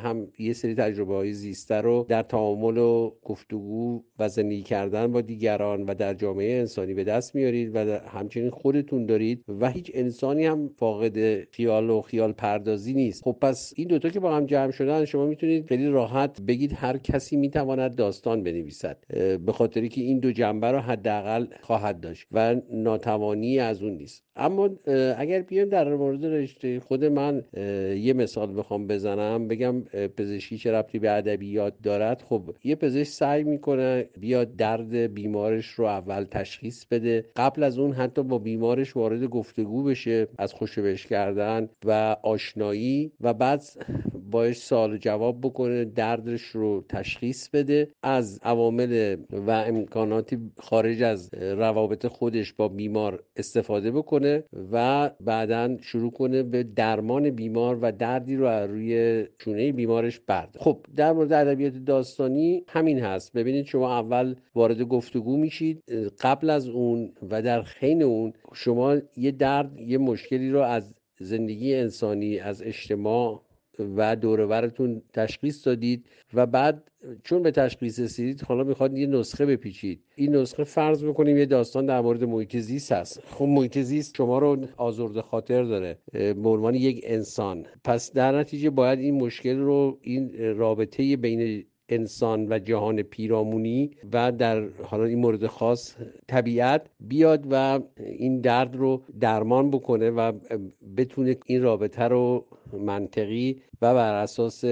هم یه سری تجربه های زیسته رو در تعامل و گفتگو و زندگی کردن با دیگران و در جامعه انسانی به دست میارید و همچنین خودتون دارید و هیچ انسانی هم فاقد خیال و خیال پردازی نیست. خب پس این دوتا که با هم جمع شدن شما می‌تونید خیلی راحت بگید هر کسی می‌تواند داستان بنویسد به خاطری که این دو جنبه رو حداقل خواهد داشت و ناتوانی از اون نیست. اما اگر بیایم در مورد رشته خود من یه مثال بخوام بزنم. بگم پزشکی چه ربطی به ادبیات دارد؟ خب یه پزشک سعی می‌کنه بیاد درد بیمارش رو اول تشخیص بده. قبل از اون حتی با بیمارش وارد گفتگو بشه از خوشبش کردن و آشنایی و بعد باش سوال جواب بکنه دردش رو تشخیص بده. از عوامل و امکاناتی خارج از روابط خودش با بیمار استفاده بکنه و بعدا شروع کنه به درمان بیمار و دردی رو از روی چونه بیمارش برد خب در مورد ادبیات داستانی همین هست. ببینید شما اول وارد گفتگو میشید قبل از اون و در خین اون شما یه درد یه مشکلی رو از زندگی انسانی از اجتماع و دورورتون تشخیص دادید و بعد چون به تشخیص رسیدید حالا می‌خواد یه نسخه بپیچید. این نسخه فرض بکنیم یه داستان در مورد محیط زیست هست. خب محیط زیست شما رو آزرده خاطر داره به یک انسان. پس در نتیجه باید این مشکل رو این رابطه بین انسان و جهان پیرامونی و در حالا این مورد خاص طبیعت بیاد و این درد رو درمان بکنه و بتونه این رابطه رو منطقی و بر اساس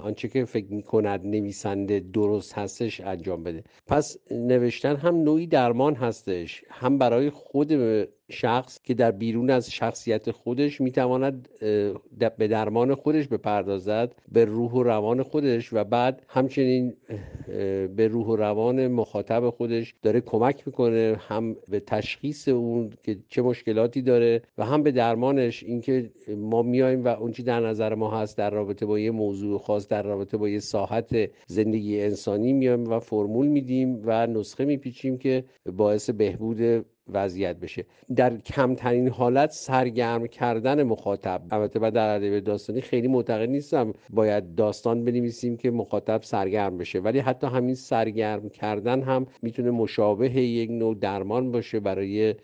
آنچه که فکر می کند نویسنده درست هستش انجام بده. پس نوشتن هم نوعی درمان هستش. هم برای خود شخص که در بیرون از شخصیت خودش می‌تواند به درمان خودش بپردازد به روح و روان خودش و بعد همچنین به روح و روان مخاطب خودش داره کمک می‌کنه هم به تشخیص اون که چه مشکلاتی داره و هم به درمانش. اینکه ما میایم و چی در نظر ما هست در رابطه با یه موضوع خاص در رابطه با یه ساحت زندگی انسانی میایم و فرمول میدیم و نسخه میپیچیم که باعث بهبود وضعیت بشه. در کمترین حالت سرگرم کردن مخاطب. البته بعد در ادبیات داستانی خیلی معتقد نیستم. باید داستان بنویسیم که مخاطب سرگرم بشه. ولی حتی همین سرگرم کردن هم می‌تونه مشابه یک نوع درمان باشه برای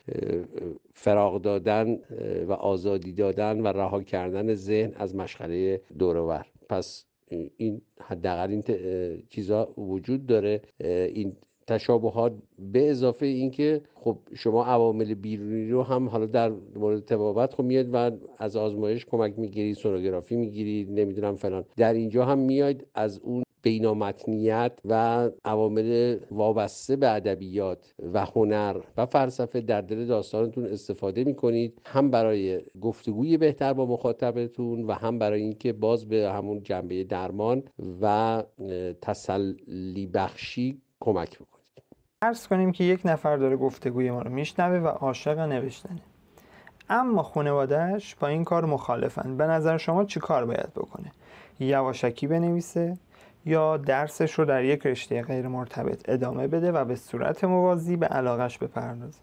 فراغ دادن و آزادی دادن و رها کردن ذهن از مشغله دورور پس این حداقل این چیزا وجود داره. این تشابهات به اضافه اینکه خب شما عوامل بیرونی رو هم حالا در مورد تبابت خب میاد و از آزمایش کمک می‌گیرید سونوگرافی می‌گیرید نمی‌دونم فلان. در اینجا هم میاید از اون بینامتنیت و عوامل وابسته به ادبیات و هنر و فلسفه در دل داستانتون استفاده می‌کنید. هم برای گفتگوی بهتر با مخاطبتون و هم برای اینکه باز به همون جنبه درمان و تسلی بخشی کمک بکنید. ارز کنیم که یک نفر داره گفتگوی ما رو میشنوه و عاشق نوشتنه. اما خانوادهش با این کار مخالفن. به نظر شما چی کار باید بکنه؟ یواشکی بنویسه یا درسش رو در یک رشته غیر مرتبط ادامه بده و به صورت موازی به علاقش بپردازه؟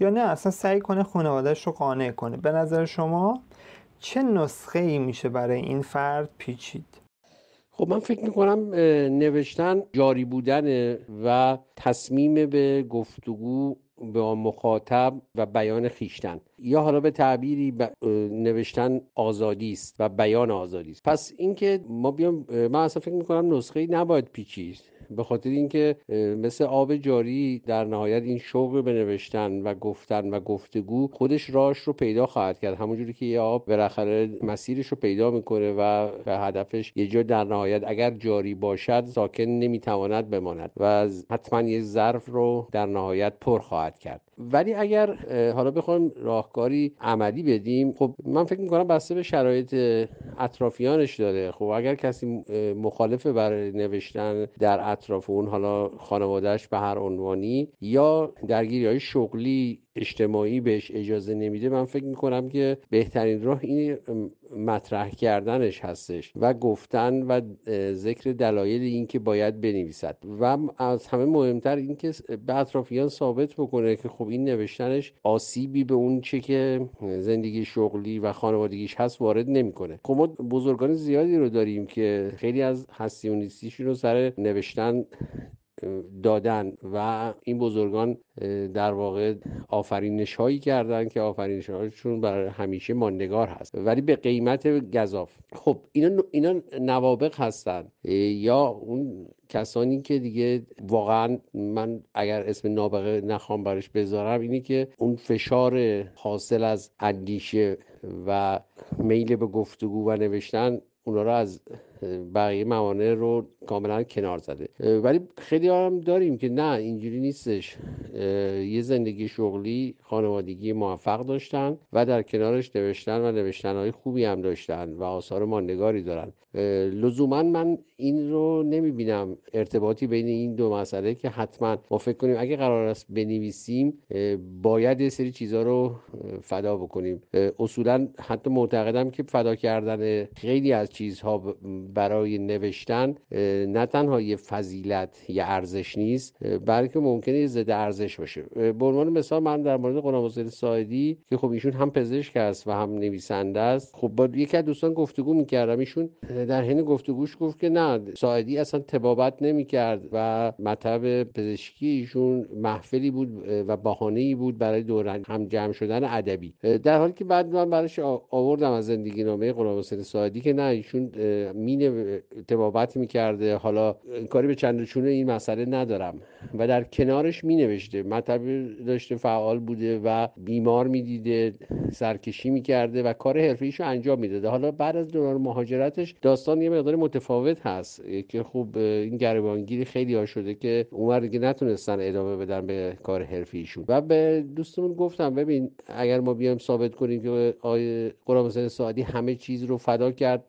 یا نه اصلا سعی کنه خانوادهش رو قانع کنه. به نظر شما چه نسخه ای میشه برای این فرد پیچید؟ خب من فکر می‌کنم نوشتن جاری بودن و تصمیم به گفتگو با مخاطب و بیان خیشتن. یا حالا به تعبیری نوشتن آزادی است و بیان آزادی است. پس اینکه ما بیام من اصلا فکر می‌کنم نسخه نباید پیچید. به خاطر اینکه مثل آب جاری در نهایت این شوق به نوشتن و گفتن و گفتگو خودش راش رو پیدا خواهد کرد. همونجوری که یه آب بالاخره مسیرش رو پیدا می‌کنه و هدفش یه جا در نهایت اگر جاری باشد ساکن نمی‌تواند بماند و حتما یه ظرف رو در نهایت پر خواهد کرد. ولی اگر حالا بخوایم راهکاری عملی بدیم خب من فکر می‌کنم بسته به شرایط اطرافیانش داره. خب اگر کسی مخالف برای نوشتن در اطراف اون حالا خانوادهش به هر عنوانی یا درگیری های شغلی اجتماعی بهش اجازه نمیده من فکر می‌کنم که بهترین راه این مطرح کردنش هستش و گفتن و ذکر دلایل اینکه باید بنویسد. و از همه مهمتر اینکه به اطرافیان ثابت بکنه که خب این نوشتنش آسیبی به اون چه که زندگی شغلی و خانوادگیش هست وارد نمی‌کنه. خب ما بزرگان زیادی رو داریم که خیلی از هستی و رو سر نوشتن دادن و این بزرگان در واقع آفرینش هایی کردن که آفرینش هاشون برای همیشه ماندگار هست. ولی به قیمت گذاف. خب اینا, اینا نوابق هستن. یا اون کسانی که دیگه واقعا من اگر اسم نابغه نخوام برش بذارم اینه که اون فشار حاصل از اندیشه و میل به گفتگو و نوشتن اونا رو از بقیه موانع رو کاملا کنار زده. ولی خیلی هم داریم که نه اینجوری نیستش. یه زندگی شغلی خانوادگی موفق داشتن و در کنارش نوشتن و نوشتن های خوبی هم داشتن و آثار ماندگاری دارن. لزوما من این رو نمی‌بینم ارتباطی بین این دو مسئله که حتما ما فکر کنیم اگه قرار است بنویسیم باید یه سری چیزها رو فدا بکنیم. اصولا حتی معتقدم که فدا کردن خیلی از چیزها برای نوشتن نه تنها یه فضیلت یه ارزش نیست بلکه ممکنه ضد ارزش باشه. به عنوان مثال من در مورد غلام حسین ساعدی که خب ایشون هم پزشک است و هم نویسنده است خب با یکی از دوستان گفتگو می‌کردم. ایشون در حین گفتگوش گفت که نه ساعدی اصلا تبابت نمی‌کرد و مطب پزشکی ایشون محفلی بود و بهانه بود برای دوران هم جمع شدن ادبی. در حالی که بعد من براش آوردم از زندگی نامه غلام حسین ساعدی که نه ایشون مینه تبابت می‌کرده. حالا کاری به چند چونه این مسئله ندارم. و در کنارش می نوشته مطب داشته فعال بوده و بیمار می‌دیده سرکشی می‌کرده و کار حرفه انجام می‌داده. حالا بعد از دوران مهاجرتش داستان یه مقدار متفاوت هست. که خوب این گریبانگیری خیلی ها شده که اونور دیگه نتونستن ادامه بدن به کار حرفه ایشون و به دوستمون گفتم ببین اگر ما بیایم ثابت کنیم که آقای قرام حسین همه چیز رو فدا کرد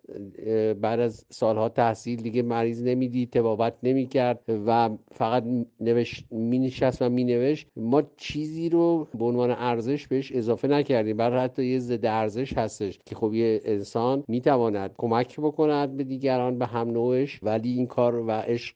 بعد از سالها تحصیل دیگه مریض نمی‌دید تبابت نمی‌کرد و فقط نوشت می نشست و می نوشت ما چیزی رو به عنوان ارزش بهش اضافه نکردیم. برای حتی یه ضد ارزش هستش که خب یه انسان می‌تواند کمک بکند به دیگران به هم نوعش ولی این کار و عشق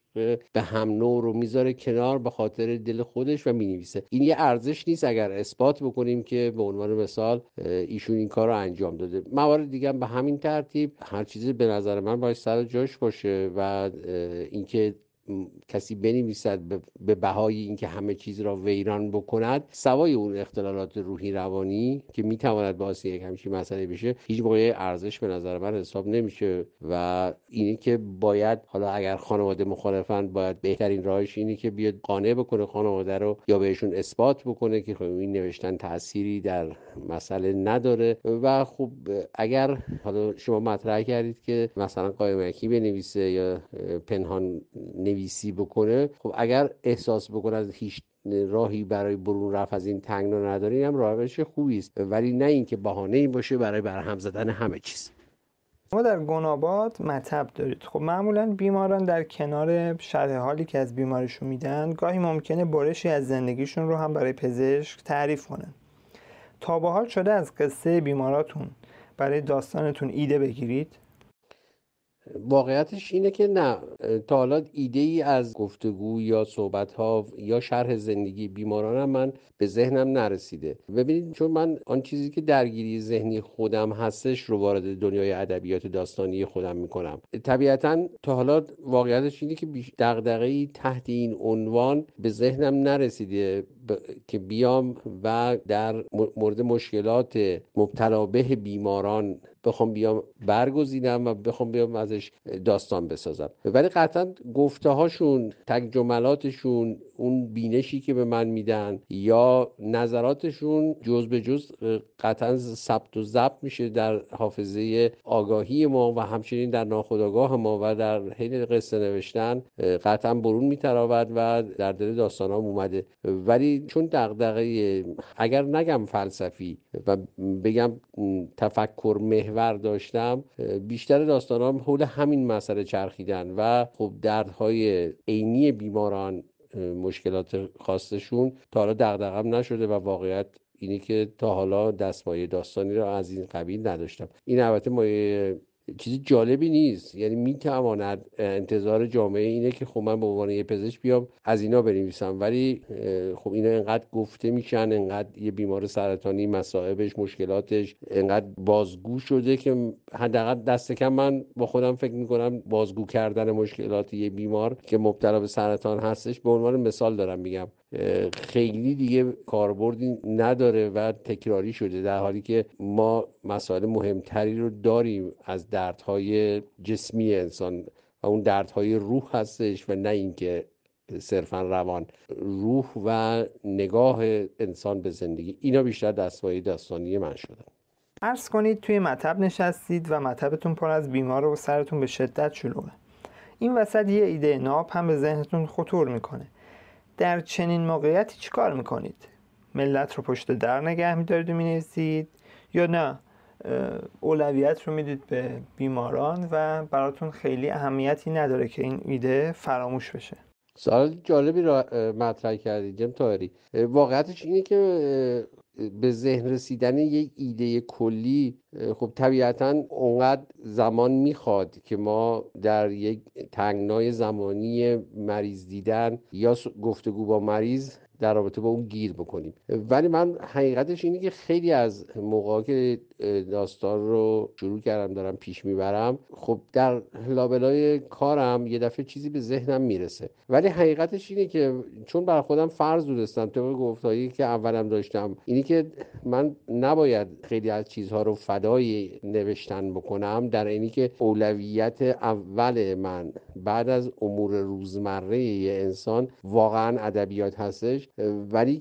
به هم نوع رو می‌ذاره کنار به خاطر دل خودش و می‌نویسه. این یه ارزش نیست اگر اثبات بکنیم که به عنوان مثال ایشون این کار رو انجام داده. موارد دیگه به همین ترتیب هر چیزی به نظر من باید سر جاش باشه و اینکه کسی بنویسد به بهای اینکه همه چیز را ویران بکند سوای اون اختلالات روحی روانی که می‌تواند باعث یک همچین مسئله بشه هیچ موقع ارزش به نظر من حساب نمیشه. و اینه که باید حالا اگر خانواده مخالفن باید بهترین راهش اینه که بیاد قانع بکنه خانواده رو یا بهشون اثبات بکنه که خب این نوشتن تأثیری در مسئله نداره. و خب اگر حالا شما مطرح کردید که مثلا قایمکی بنویسه یا پنهان نویسی بکنه خب اگر احساس بکنه از هیچ راهی برای برون رفت از این تنگنا نداره این هم روش خوبی است. ولی نه اینکه بهانه این باشه برای برهم زدن همه چیز. ما در گناباد مطب دارید. خب معمولا بیماران در کنار شرح حالی که از بیمارشون میدن گاهی ممکنه برشی از زندگیشون رو هم برای پزشک تعریف کنن. تا به حال شده از قصه بیماراتون. برای داستانتون ایده بگیرید. واقعیتش اینه که نه تا حالا ایده ای از گفتگو یا صحبت ها یا شرح زندگی بیمارانم من به ذهنم نرسیده. ببینید چون من آن چیزی که درگیری ذهنی خودم هستش رو وارد دنیای ادبیات داستانی خودم می‌کنم. طبیعتا تا حالا واقعیتش اینه که دغدغه تحت این عنوان به ذهنم نرسیده که بیام و در مورد مشکلات مبتلا به بیماران بخوام بیام برگزینم و بخوام بیام ازش داستان بسازم. ولی قطعا گفته هاشون تک جملاتشون اون بینشی که به من میدن یا نظراتشون جز به جز قطعا ثبت و ضبط میشه در حافظه آگاهی ما و همچنین در ناخودآگاه ما و در حین قصه نوشتن قطعا برون میتراود و در دل داستان ها اومده. ولی چون دغدغه اگر نگم فلسفی و بگم تفکر محور داشتم بیشتر داستانام حول همین مسئله چرخیدن و خب دردهای عینی بیماران مشکلات خاصشون تا حالا دغدغم نشده و واقعیت اینی که تا حالا دستمایه داستانی را از این قبیل نداشتم. این البته مایه چیزی جالبی نیست. یعنی می‌تواند انتظار جامعه اینه که خب من به عنوان یه پزشک بیام از اینا بنویسم. ولی خب اینا انقدر گفته میشن انقدر یه بیمار سرطانی مصائبش مشکلاتش انقدر بازگو شده که حداقل دست کم من با خودم فکر می‌کنم بازگو کردن مشکلات یه بیمار که مبتلا به سرطان هستش به عنوان مثال دارم میگم. خیلی دیگه کاربردی نداره و تکراری شده در حالی که ما مسائل مهمتری رو داریم از دردهای جسمی انسان و اون دردهای روح هستش و نه اینکه صرفا روان. روح و نگاه انسان به زندگی اینا بیشتر دستمایه داستانی من شدن ارز کنید توی مطب نشستید و مطبتون پر از بیمار و سرتون به شدت شلوغه. این وسط یه ایده ناب هم به ذهنتون خطور می‌کنه. در چنین موقعیتی چیکار می‌کنید؟ ملت رو پشت در نگه میدارید و می‌نویسید؟ یا نه اولویت رو می‌دید به بیماران و براتون خیلی اهمیتی نداره که این ایده فراموش بشه؟ سوال جالبی را مطرح کردید جم تاهری واقعیتش اینه که به ذهن رسیدن یک ایده کلی خب طبیعتا اونقدر زمان می‌خواد که ما در یک تنگنای زمانی مریض دیدن یا گفتگو با مریض در رابطه با اون گیر بکنیم. ولی من حقیقتش اینه که خیلی از موقع که داستان رو شروع کردم دارم پیش می‌برم. خب در لابلای کارم یه دفعه چیزی به ذهنم می‌رسه. ولی حقیقتش اینه که چون بر خودم فرض دونستم طبق گفتایی که اولم داشتم اینی که من نباید خیلی از چیزها رو فدای نوشتن بکنم در اینی که اولویت اول من بعد از امور روزمره یه انسان واقعا ادبیات هستش. ولی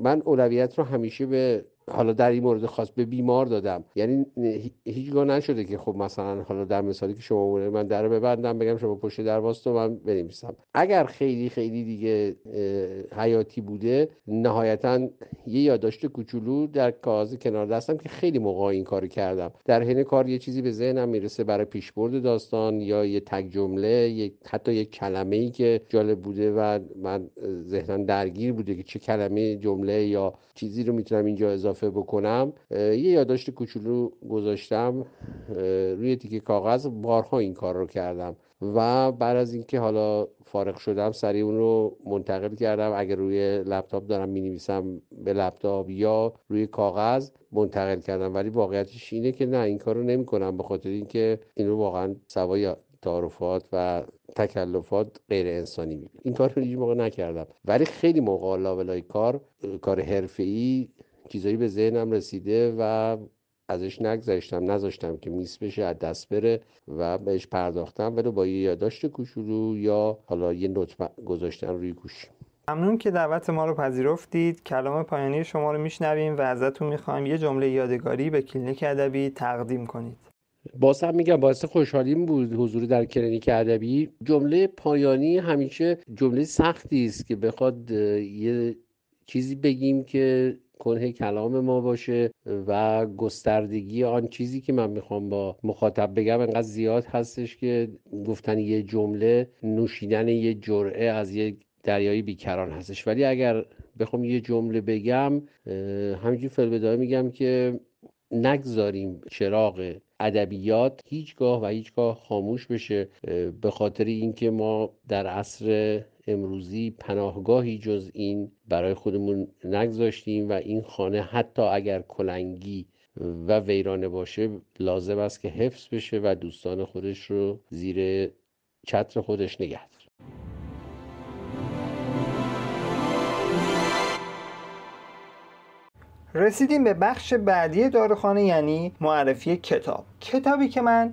من اولویت رو همیشه به حالا در این مورد خاص به بیمار دادم. یعنی هیچگاه نشده که خب مثلا حالا در مثالی که شما بوده من در ببندم بگم شما پشت در و من بنویسم. اگر خیلی خیلی دیگه حیاتی بوده نهایتا یه یادداشت کوچولو در کاغذ کنار دستم که خیلی موقع این کارو کردم. در حین کار یه چیزی به ذهنم می‌رسه برای پیشبرد داستان یا یه تک جمله حتی یه کلمه ای که جالب بوده و من ذهنم درگیر بوده که چه کلمه جمله یا چیزی رو می‌تونم اینجا اضافه بکنم یه یادداشت کوچولو گذاشتم روی تیکه کاغذ بارها این کار رو کردم و بعد از اینکه حالا فارغ شدم سریع اون رو منتقل کردم. اگر روی لپتاپ دارم می نویسم به لپتاپ یا روی کاغذ منتقل کردم. ولی واقعیتش اینه که نه این کار رو نمی کنم به خاطر اینکه این رو واقعا سوای تعارفات و تکلفات غیر انسانی می این کار رو هیچ موقع نکردم. ولی خیلی موقع لابلای کار کار حرفه‌ای چیزایی به ذهنم رسیده و ازش نگذشتم نذاشتم که miss بشه از دست بره و بهش پرداختم. ولی با یه یادداشت کوچولو یا حالا یه note گذاشتن روی گوشی ممنون که دعوت ما رو پذیرفتید. کلام پایانی شما رو میشنویم و ازتون می‌خوایم یه جمله یادگاری به کلینیک ادبی تقدیم کنید. باز هم میگم باعث خوشحالیم بود حضور در کلینیک ادبی. جمله پایانی همیشه جمله سختی است که بخواد یه چیزی بگیم که کنه کلام ما باشه و گستردگی آن چیزی که من می‌خوام با مخاطب بگم انقدر زیاد هستش که گفتن یه جمله نوشیدن یه جرعه از یه دریایی بیکران هستش. ولی اگر بخوام یه جمله بگم همینجور فلبدای میگم که نگذاریم چراغ ادبیات هیچگاه و هیچگاه خاموش بشه به خاطر اینکه ما در عصر امروزی پناهگاهی جز این برای خودمون نگذاشتیم و این خانه حتی اگر کلنگی و ویرانه باشه لازم است که حفظ بشه و دوستان خودش رو زیر چتر خودش نگه رسیدیم به بخش بعدی داروخانه یعنی معرفی کتاب. کتابی که من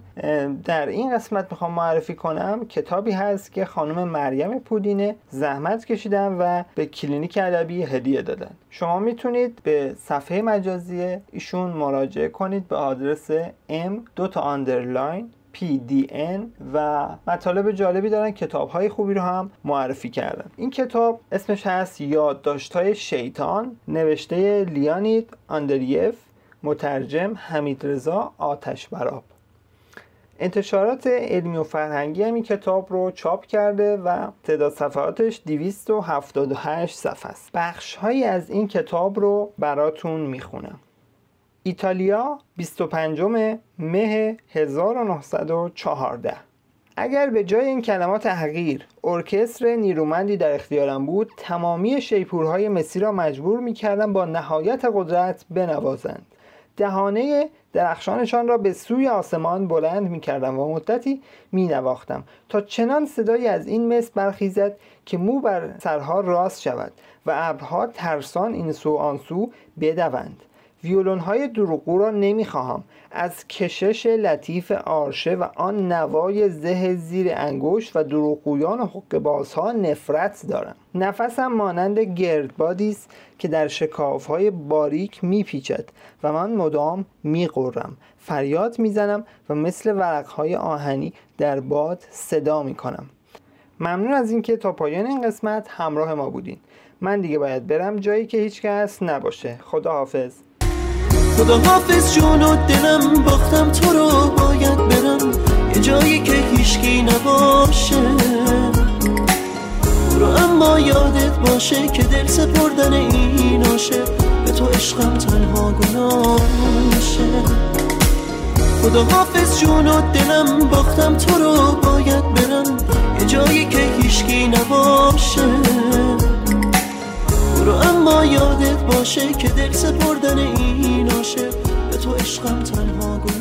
در این قسمت می‌خوام معرفی کنم کتابی هست که خانم مریم پودینه زحمت کشیدن و به کلینیک ادبی هدیه دادن. شما می‌تونید به صفحه مجازی ایشون مراجعه کنید به آدرس m دو underline PDN و مطالب جالبی دارن کتاب های خوبی رو هم معرفی کردن. این کتاب اسمش هست یادداشت های شیطان نوشته لیانید آندریف مترجم حمید رضا آتش براب انتشارات علمی و فرهنگی هم این کتاب رو چاپ کرده و تعداد صفحاتش 278 صفحه است. بخش هایی از این کتاب رو براتون می‌خونم. ایتالیا 25 مه 1914 اگر به جای این کلمات حقیر ارکستر نیرومندی در اختیارم بود تمامی شیپورهای مسی را مجبور می کردم با نهایت قدرت بنوازند. دهانه درخشانشان را به سوی آسمان بلند می کردم و مدتی می نواختم تا چنان صدایی از این مصر برخیزد که مو بر سرها راست شود و ابرها ترسان این سو آن سو بدوند. ویولون های دروغگو را نمی‌خواهم. از کشش لطیف آرشه و آن نوای زه زیر انگشت و دروغگویان و حق بازها نفرت دارم. نفسم مانند گردبادی است که در شکاف های باریک میپیچد و من مدام میقرم فریاد می‌زنم و مثل ورق های آهنی در باد صدا می‌کنم. ممنون از اینکه تا پایان این قسمت همراه ما بودین. من دیگه باید برم جایی که هیچ کس نباشه. خدا حافظ خدا حافظ جون و دلم باختم. تو رو باید برم یه جایی که هیچکی نباشه. برو اما یادت باشه که دل سپردن این آشه. به تو عشقم تنها گناشه خدا حافظ جون و دلم باختم. تو رو باید برم یه جایی که هیچکی نباشه. برو اما یادت باشه که دل سپردن این عاشق. به تو عشقم تنها گناه